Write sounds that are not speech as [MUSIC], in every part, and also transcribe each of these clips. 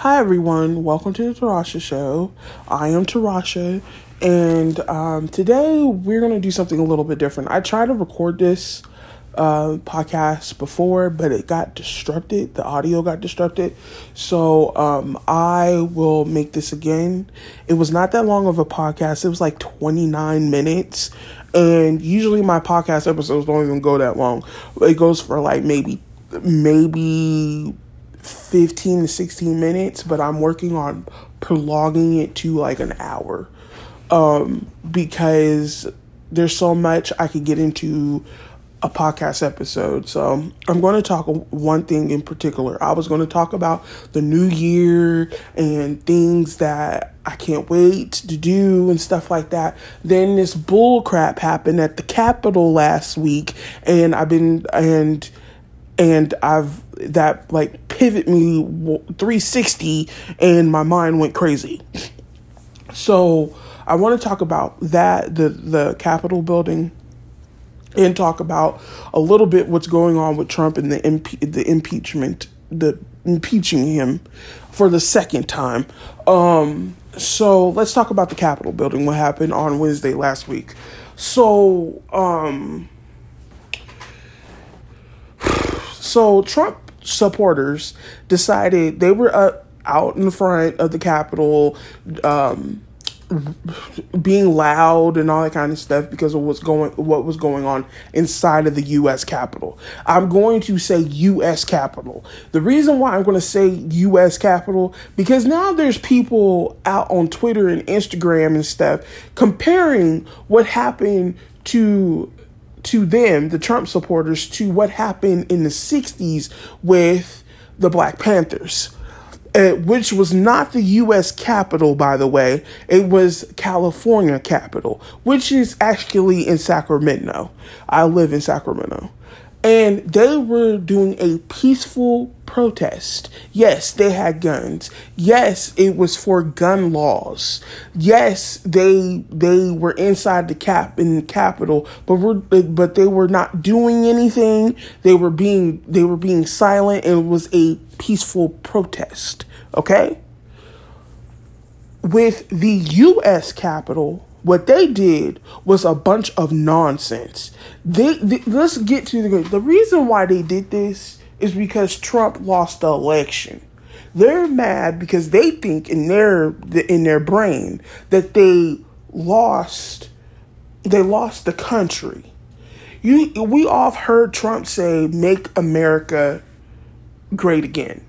Hi, everyone. Welcome to the Tarasha Show. I am Tarasha, and um, today we're going to do something a little bit different. I tried to record this uh, podcast before, but it got disrupted. The audio got disrupted. So um, I will make this again. It was not that long of a podcast, it was like 29 minutes. And usually my podcast episodes don't even go that long. It goes for like maybe, maybe 15 to 16 minutes, but I'm working on prolonging it to like an hour um, because there's so much I could get into a podcast episode. So I'm going to talk one thing in particular. I was going to talk about the new year and things that I can't wait to do and stuff like that. Then this bull crap happened at the Capitol last week, and I've been and and I've that like pivot me 360 and my mind went crazy. So I want to talk about that the the Capitol building and talk about a little bit what's going on with Trump and the the impeachment the impeaching him for the second time. Um so let's talk about the Capitol building what happened on Wednesday last week. So um so Trump supporters decided they were uh, out in front of the Capitol, um, being loud and all that kind of stuff because of what's going what was going on inside of the US Capitol. I'm going to say US Capitol. The reason why I'm going to say US Capitol because now there's people out on Twitter and Instagram and stuff comparing what happened to to them, the Trump supporters, to what happened in the 60s with the Black Panthers. Uh, which was not the U.S. Capitol, by the way. It was California Capitol, which is actually in Sacramento. I live in Sacramento and they were doing a peaceful protest. Yes, they had guns. Yes, it was for gun laws. Yes, they they were inside the cap in the Capitol, but were but they were not doing anything. They were being they were being silent and it was a peaceful protest. Okay? With the US Capitol, what they did was a bunch of nonsense. They, they, let's get to the the reason why they did this is because Trump lost the election. They're mad because they think in their in their brain that they lost they lost the country. You we all heard Trump say make America great again.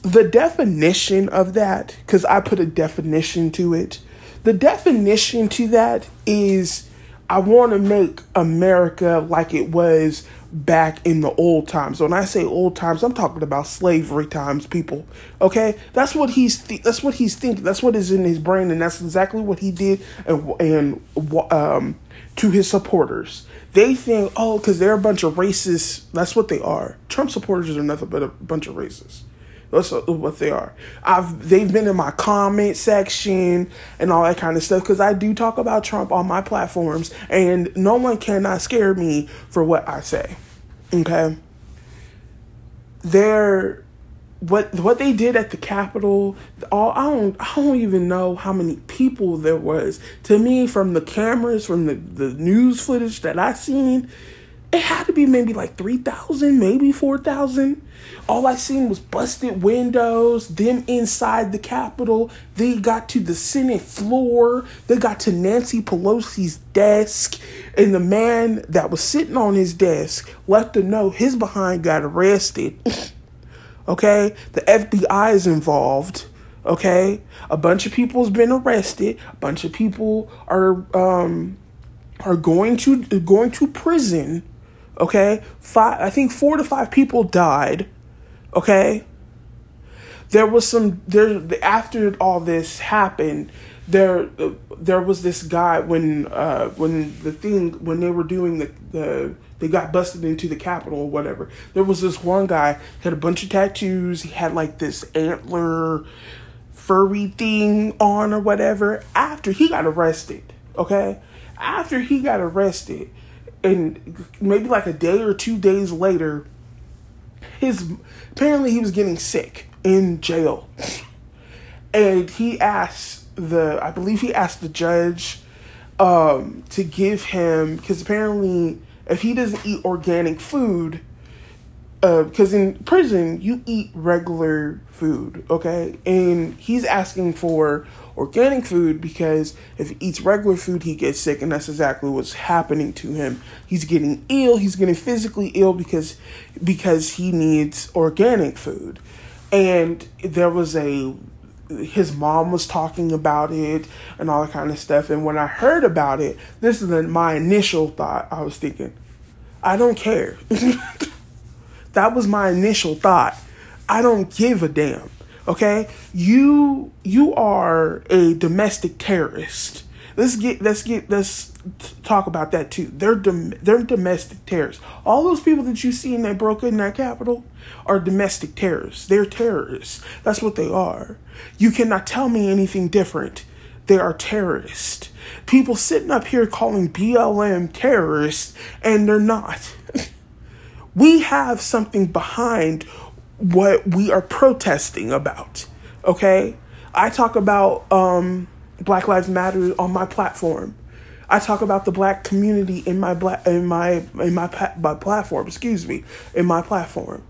The definition of that cuz I put a definition to it the definition to that is I want to make America like it was back in the old times. When I say old times, I'm talking about slavery times, people. Okay, that's what he's th- that's what he's thinking. That's what is in his brain, and that's exactly what he did. And and um, to his supporters, they think, oh, because they're a bunch of racists. That's what they are. Trump supporters are nothing but a bunch of racists. That's what they are. I've they've been in my comment section and all that kind of stuff because I do talk about Trump on my platforms, and no one cannot scare me for what I say. Okay. They're what what they did at the Capitol. All I don't I don't even know how many people there was. To me, from the cameras, from the the news footage that I seen, it had to be maybe like 3,000, maybe 4,000. All I seen was busted windows, them inside the Capitol. They got to the Senate floor. They got to Nancy Pelosi's desk. And the man that was sitting on his desk left a note his behind got arrested. okay? The FBI is involved. Okay? A bunch of people's been arrested. A bunch of people are um are going to going to prison Okay? Five I think 4 to 5 people died. Okay? There was some there after all this happened, there there was this guy when uh when the thing when they were doing the the they got busted into the Capitol or whatever. There was this one guy had a bunch of tattoos. He had like this antler furry thing on or whatever. After he got arrested, okay, after he got arrested, and maybe like a day or two days later, his apparently he was getting sick. in jail. And he asked the, I believe he asked the judge um, to give him, because apparently if he doesn't eat organic food, because uh, in prison you eat regular food, okay? And he's asking for organic food because if he eats regular food, he gets sick, and that's exactly what's happening to him. He's getting ill. He's getting physically ill because because he needs organic food, and there was a his mom was talking about it and all that kind of stuff. And when I heard about it, this is my initial thought. I was thinking, I don't care. [LAUGHS] that was my initial thought. I don't give a damn. Okay, you you are a domestic terrorist. Let's get let's get let's talk about that too. They're dom- they're domestic terrorists. All those people that you see in that broke in that Capitol are domestic terrorists. They're terrorists. That's what they are. You cannot tell me anything different. They are terrorists. People sitting up here calling BLM terrorists, and they're not. [LAUGHS] we have something behind what we are protesting about. Okay? I talk about um, Black Lives Matter on my platform. I talk about the black community in my black in my in my, my platform, excuse me, in my platform.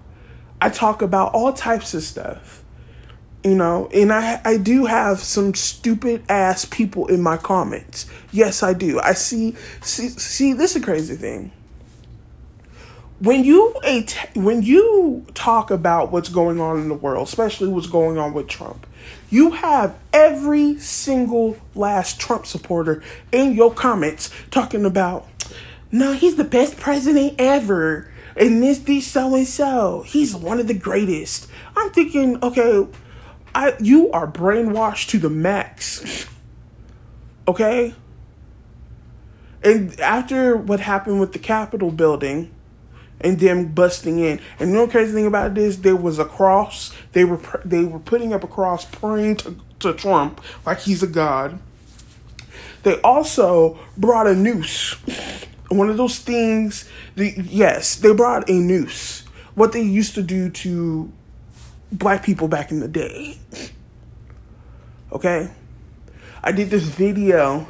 I talk about all types of stuff. You know, and I I do have some stupid ass people in my comments. Yes, I do. I see see see this is a crazy thing when you when you talk about what's going on in the world, especially what's going on with Trump, you have every single last Trump supporter in your comments talking about, no, he's the best president ever, and this, this, so and so, he's one of the greatest. I'm thinking, okay, I you are brainwashed to the max, okay. And after what happened with the Capitol building and them busting in. And you know the crazy thing about this? There was a cross. They were they were putting up a cross, praying to, to Trump like he's a god. They also brought a noose. [LAUGHS] One of those things. The, yes, they brought a noose. What they used to do to black people back in the day. [LAUGHS] Okay? I did this video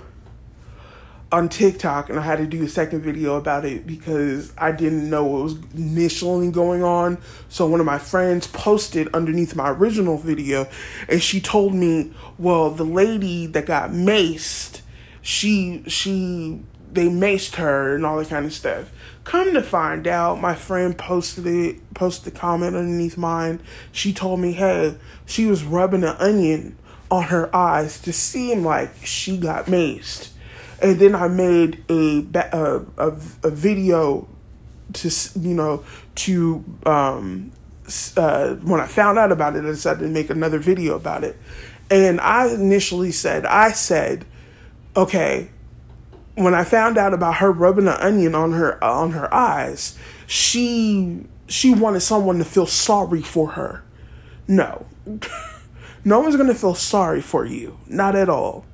on TikTok and I had to do a second video about it because I didn't know what was initially going on. So one of my friends posted underneath my original video and she told me, well, the lady that got maced, she she they maced her and all that kind of stuff. Come to find out, my friend posted it, posted a comment underneath mine. She told me, hey, she was rubbing an onion on her eyes to seem like she got maced and then I made a a, a, a video to you know to um, uh, when I found out about it, I decided to make another video about it. And I initially said, I said, okay, when I found out about her rubbing an onion on her on her eyes, she she wanted someone to feel sorry for her. No. [LAUGHS] no one's going to feel sorry for you. Not at all.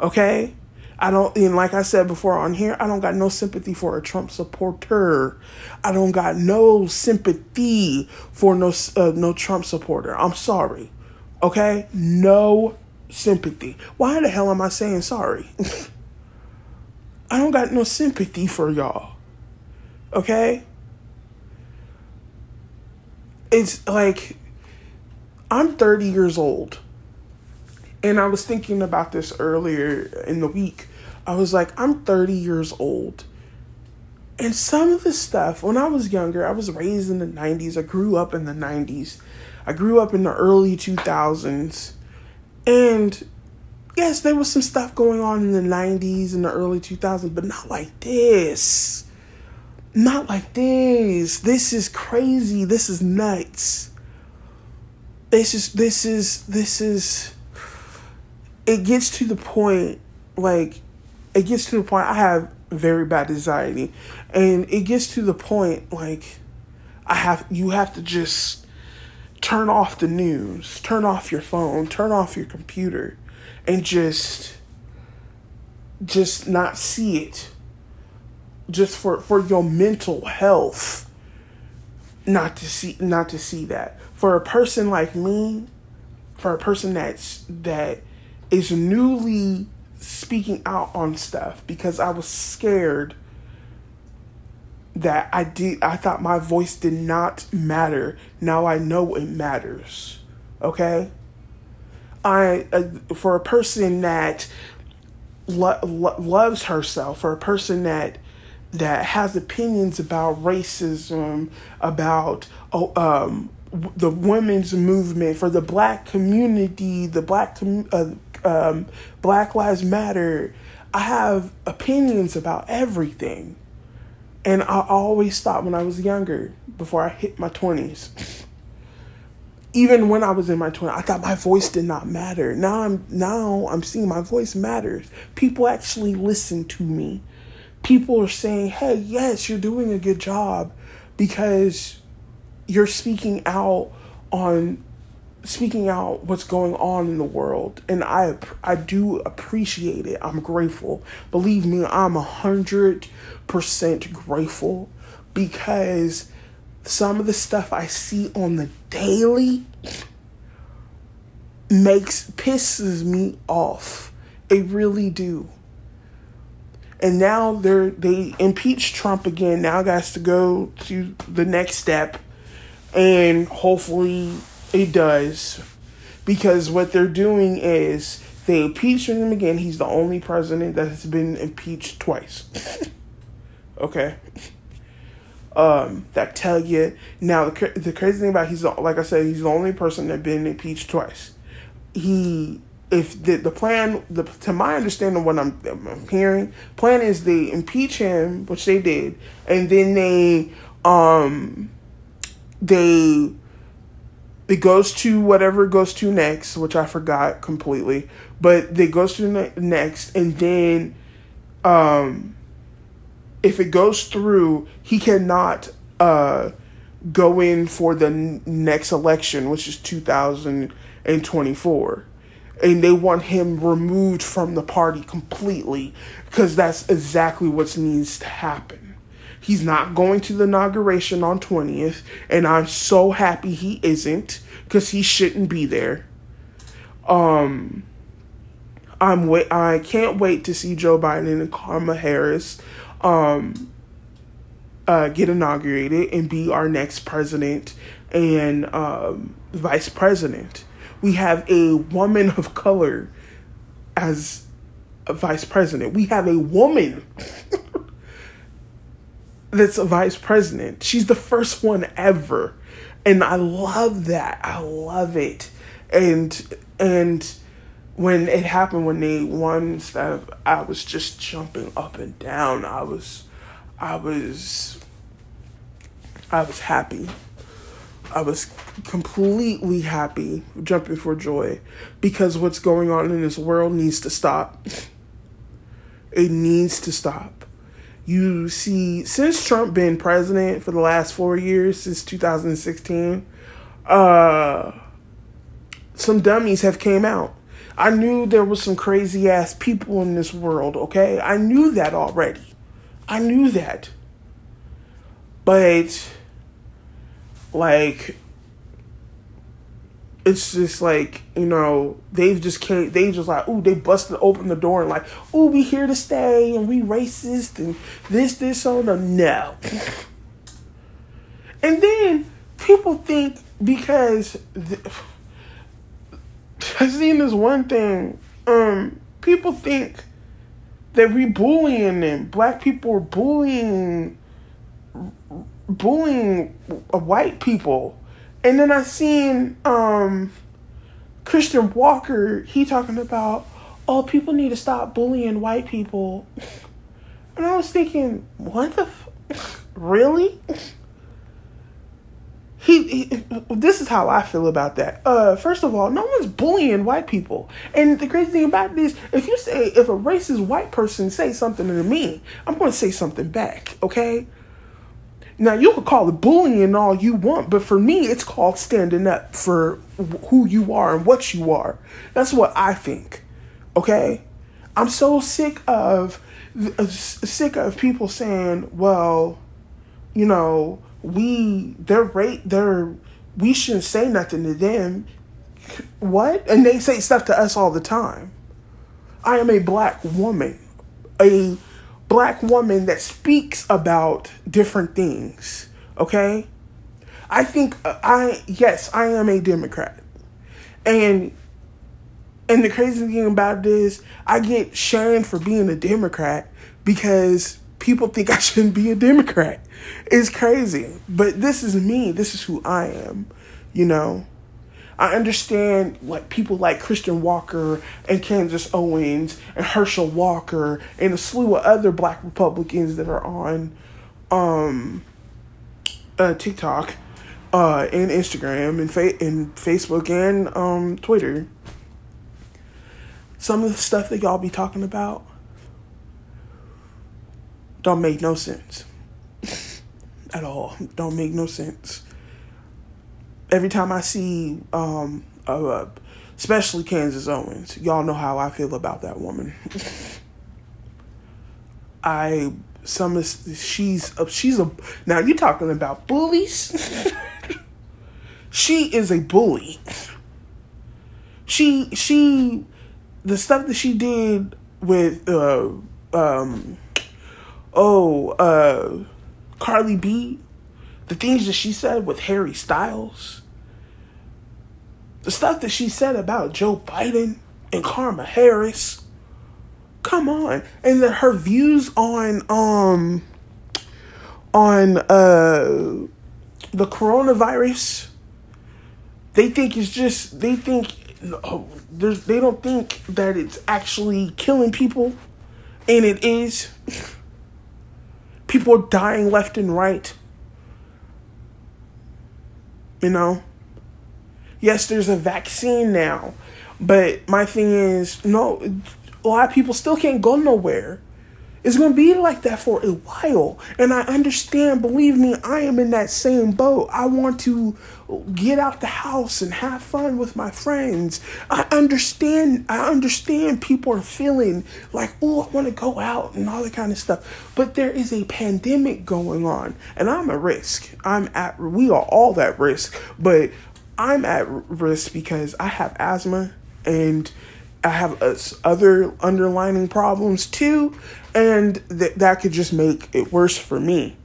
Okay? I don't, and like I said before on here, I don't got no sympathy for a Trump supporter. I don't got no sympathy for no uh, no Trump supporter. I'm sorry, okay? No sympathy. Why the hell am I saying sorry? [LAUGHS] I don't got no sympathy for y'all, okay? It's like I'm 30 years old. And I was thinking about this earlier in the week. I was like, I'm 30 years old. And some of the stuff, when I was younger, I was raised in the 90s. I grew up in the 90s. I grew up in the early 2000s. And yes, there was some stuff going on in the 90s and the early 2000s, but not like this. Not like this. This is crazy. This is nuts. This is, this is, this is it gets to the point like it gets to the point I have very bad anxiety. And it gets to the point like I have you have to just turn off the news, turn off your phone, turn off your computer and just just not see it. Just for for your mental health not to see not to see that. For a person like me, for a person that's that is newly speaking out on stuff because I was scared that I did I thought my voice did not matter. Now I know it matters. Okay? I uh, for a person that lo- lo- loves herself, for a person that that has opinions about racism, about oh, um, the women's movement, for the black community, the black com- uh, um, Black Lives Matter. I have opinions about everything. And I always thought when I was younger, before I hit my 20s, even when I was in my 20s, I thought my voice did not matter. Now I'm now I'm seeing my voice matters. People actually listen to me. People are saying, "Hey, yes, you're doing a good job because you're speaking out on speaking out what's going on in the world and i i do appreciate it. I'm grateful. Believe me i'm a hundred percent grateful because some of the stuff i see on the daily makes pisses me off. It really do. And now they're they impeach trump again. Now guys to go to the next step and hopefully it does. Because what they're doing is they impeach him again. He's the only president that has been impeached twice. [LAUGHS] okay. Um, that tell you now the, the crazy thing about he's the, like I said he's the only person that been impeached twice. He if the the plan the to my understanding what I'm, I'm hearing plan is they impeach him which they did and then they um they it goes to whatever it goes to next, which I forgot completely. But it goes to ne- next, and then, um, if it goes through, he cannot uh go in for the n- next election, which is two thousand and twenty four. And they want him removed from the party completely because that's exactly what needs to happen. He's not going to the inauguration on 20th, and I'm so happy he isn't because he shouldn't be there. Um, I'm wait. I can't wait to see Joe Biden and Kamala Harris, um, uh, get inaugurated and be our next president and um, vice president. We have a woman of color as a vice president. We have a woman [LAUGHS] that's a vice president. She's the first one ever. And I love that. I love it. And and when it happened when they won stuff, I was just jumping up and down. I was I was I was happy. I was completely happy, jumping for joy, because what's going on in this world needs to stop. It needs to stop you see since Trump been president for the last four years since 2016, uh, some dummies have came out. I knew there was some crazy ass people in this world. Okay, I knew that already. I knew that, but like it's just like you know they've just came they just like ooh they busted open the door and like ooh we here to stay and we racist and this this on the no. And then people think because the, i seen this one thing um people think that we bullying them. Black people are bullying bullying white people and then I seen um, Christian Walker, he talking about, oh, people need to stop bullying white people. And I was thinking, what the f- really? He, he, this is how I feel about that. Uh, first of all, no one's bullying white people. And the crazy thing about this, if you say if a racist white person say something to me, I'm going to say something back. Okay, now you could call it bullying all you want, but for me, it's called standing up for who you are and what you are. That's what I think. Okay, I'm so sick of sick of people saying, "Well, you know, we they're rate they're we shouldn't say nothing to them. What? And they say stuff to us all the time. I am a black woman, a black woman that speaks about different things. Okay? I think uh, I, yes, I am a Democrat. And and the crazy thing about it is, I get shamed for being a Democrat because people think I shouldn't be a Democrat. It's crazy. But this is me. This is who I am. You know? I understand like people like Christian Walker and Candace Owens and Herschel Walker and a slew of other black Republicans that are on um uh TikTok uh and Instagram and fa- and Facebook and um Twitter. Some of the stuff that y'all be talking about don't make no sense [LAUGHS] at all. Don't make no sense. Every time I see, um, uh, especially Candace Owens, y'all know how I feel about that woman. [LAUGHS] I some she's a, she's a now you talking about bullies. [LAUGHS] she is a bully. She she the stuff that she did with uh um oh, uh, Cardi B, the things that she said with Harry Styles, the stuff that she said about Joe Biden and Kamala Harris. Come on. And then her views on um on uh the coronavirus they think it's just they think there's they don't think that it's actually killing people and it is People are dying left and right. You know? Yes, there's a vaccine now, but my thing is, no, a lot of people still can't go nowhere. It's going to be like that for a while. And I understand, believe me, I am in that same boat. I want to get out the house and have fun with my friends. I understand, I understand people are feeling like, oh, I want to go out and all that kind of stuff. But there is a pandemic going on, and I'm at risk. I'm at, we are all at risk, but I'm at risk because I have asthma and I have other underlining problems too, and th- that could just make it worse for me.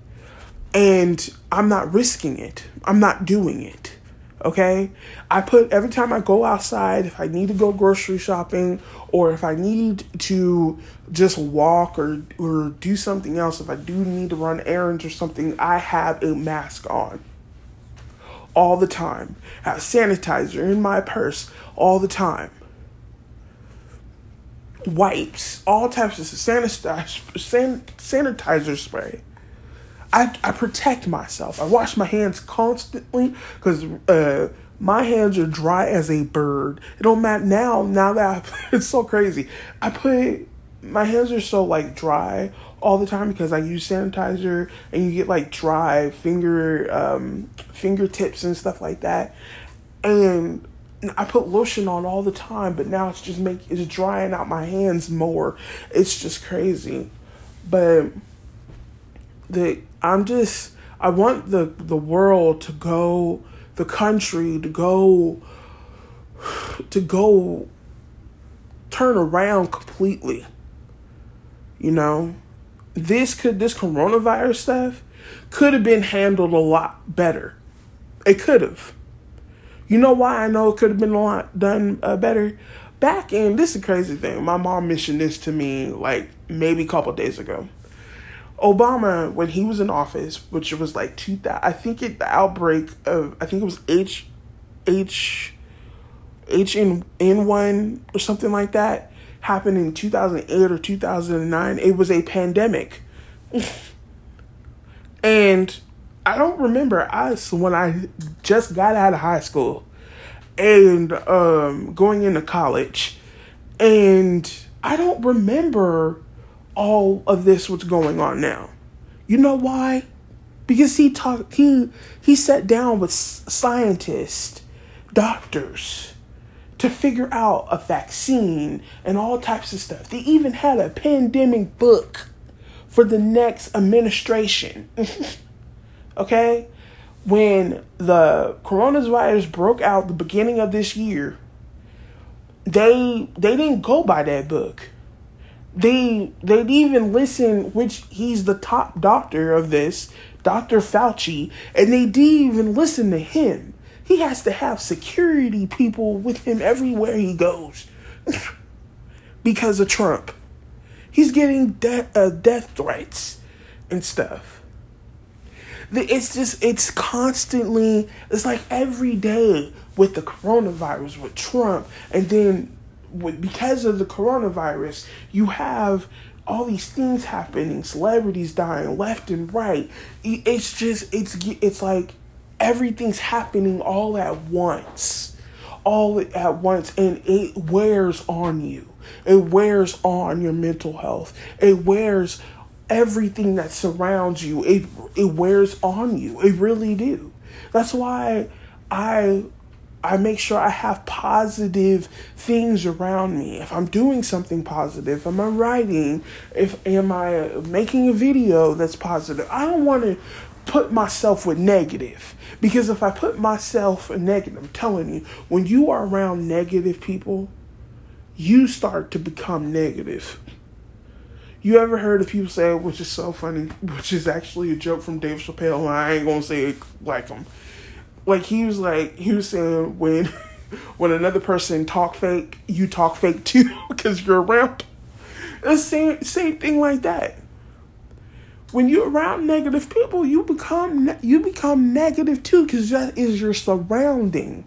And I'm not risking it. I'm not doing it. Okay? I put every time I go outside, if I need to go grocery shopping or if I need to just walk or or do something else, if I do need to run errands or something, I have a mask on. All the time. I have sanitizer in my purse all the time wipes, all types of sanitizer, sanitizer spray. I, I protect myself. I wash my hands constantly because uh, my hands are dry as a bird. It don't matter now. Now that I, [LAUGHS] it's so crazy, I put my hands are so like dry all the time because I use sanitizer and you get like dry finger um, fingertips and stuff like that. And I put lotion on all the time, but now it's just make it's drying out my hands more. It's just crazy. But the I'm just I want the the world to go the country to go to go turn around completely. You know, this could this coronavirus stuff could have been handled a lot better. It could have you know why I know it could have been a lot done uh, better? Back in, this is crazy thing. My mom mentioned this to me like maybe a couple days ago. Obama, when he was in office, which was like 2000, I think it, the outbreak of, I think it was H, H, HN1 or something like that, happened in 2008 or 2009. It was a pandemic. [LAUGHS] and I don't remember us when I just got out of high school and um, going into college, and I don't remember all of this what's going on now. You know why? Because he talked he he sat down with scientists, doctors to figure out a vaccine and all types of stuff. They even had a pandemic book for the next administration. [LAUGHS] Okay? when the coronavirus broke out the beginning of this year, they they didn't go by that book. They they'd even listen, which he's the top doctor of this, Dr. Fauci, and they didn't even listen to him. He has to have security people with him everywhere he goes [LAUGHS] because of Trump. He's getting de- uh, death threats and stuff. It's just, it's constantly, it's like every day with the coronavirus, with Trump, and then with, because of the coronavirus, you have all these things happening, celebrities dying left and right. It's just, it's, it's like everything's happening all at once. All at once, and it wears on you. It wears on your mental health. It wears everything that surrounds you. It it wears on you. It really do. That's why I I make sure I have positive things around me. If I'm doing something positive, am I writing? If am I making a video that's positive? I don't want to put myself with negative because if I put myself in negative, I'm telling you, when you are around negative people, you start to become negative. You ever heard of people say, which is so funny, [LAUGHS] which is actually a joke from Dave Chappelle, and I ain't gonna say it like him. Like he was like he was saying when [LAUGHS] when another person talk fake, you talk fake too [LAUGHS] because you're around. The same same thing like that when you're around negative people, you become you become negative too because that is your surrounding.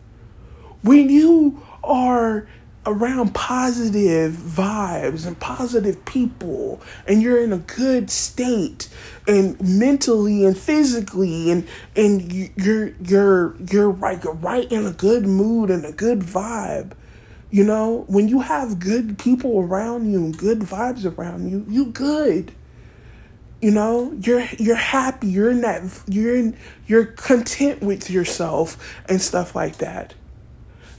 When you are around positive vibes and positive people and you're in a good state and mentally and physically and and you're you're you're like right in a good mood and a good vibe you know when you have good people around you and good vibes around you you good you know you're you're happy you're in that you're in you're content with yourself and stuff like that.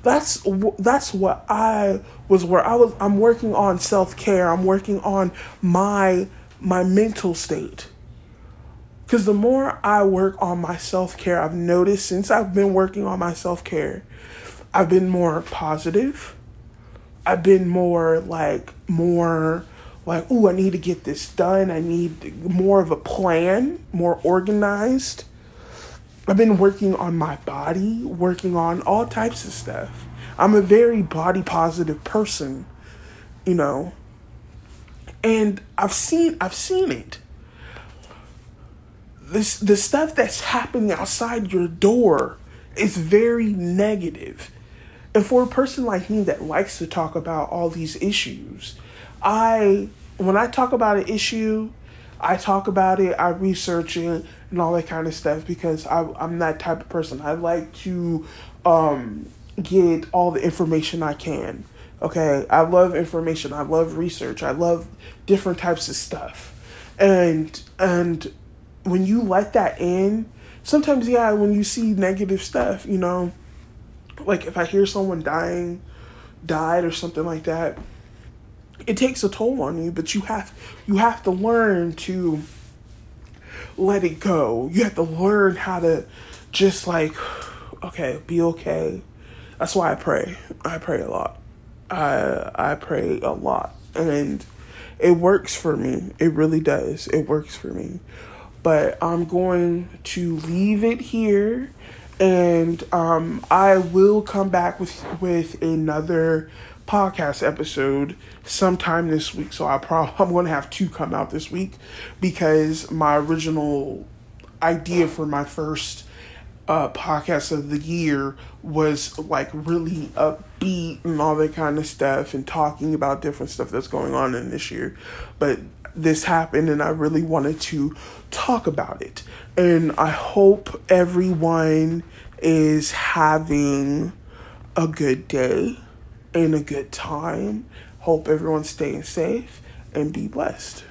That's that's what i was where i was i'm working on self-care i'm working on my my mental state. Because the more i work on my self-care i've noticed since i've been working on my self-care i've been more positive. I've been more like more like, oh, I need to get this done. I need more of a plan, more organized. I've been working on my body, working on all types of stuff. I'm a very body positive person, you know. And I've seen I've seen it. This the stuff that's happening outside your door is very negative. And for a person like me that likes to talk about all these issues, I when I talk about an issue, I talk about it, I research it and all that kind of stuff because I I'm that type of person. I like to um get all the information I can. Okay, I love information. I love research. I love different types of stuff. And and when you let that in, sometimes yeah, when you see negative stuff, you know, like if I hear someone dying, died or something like that, it takes a toll on you, but you have you have to learn to let it go. You have to learn how to just like okay, be okay. That's why I pray. I pray a lot. I I pray a lot and it works for me. It really does. It works for me. But I'm going to leave it here and um, I will come back with with another podcast episode sometime this week. So I probably [LAUGHS] I'm going to have two come out this week because my original idea for my first uh, podcast of the year was like really upbeat and all that kind of stuff and talking about different stuff that's going on in this year. But this happened and I really wanted to talk about it. And I hope everyone is having a good day and a good time. Hope everyone's staying safe and be blessed.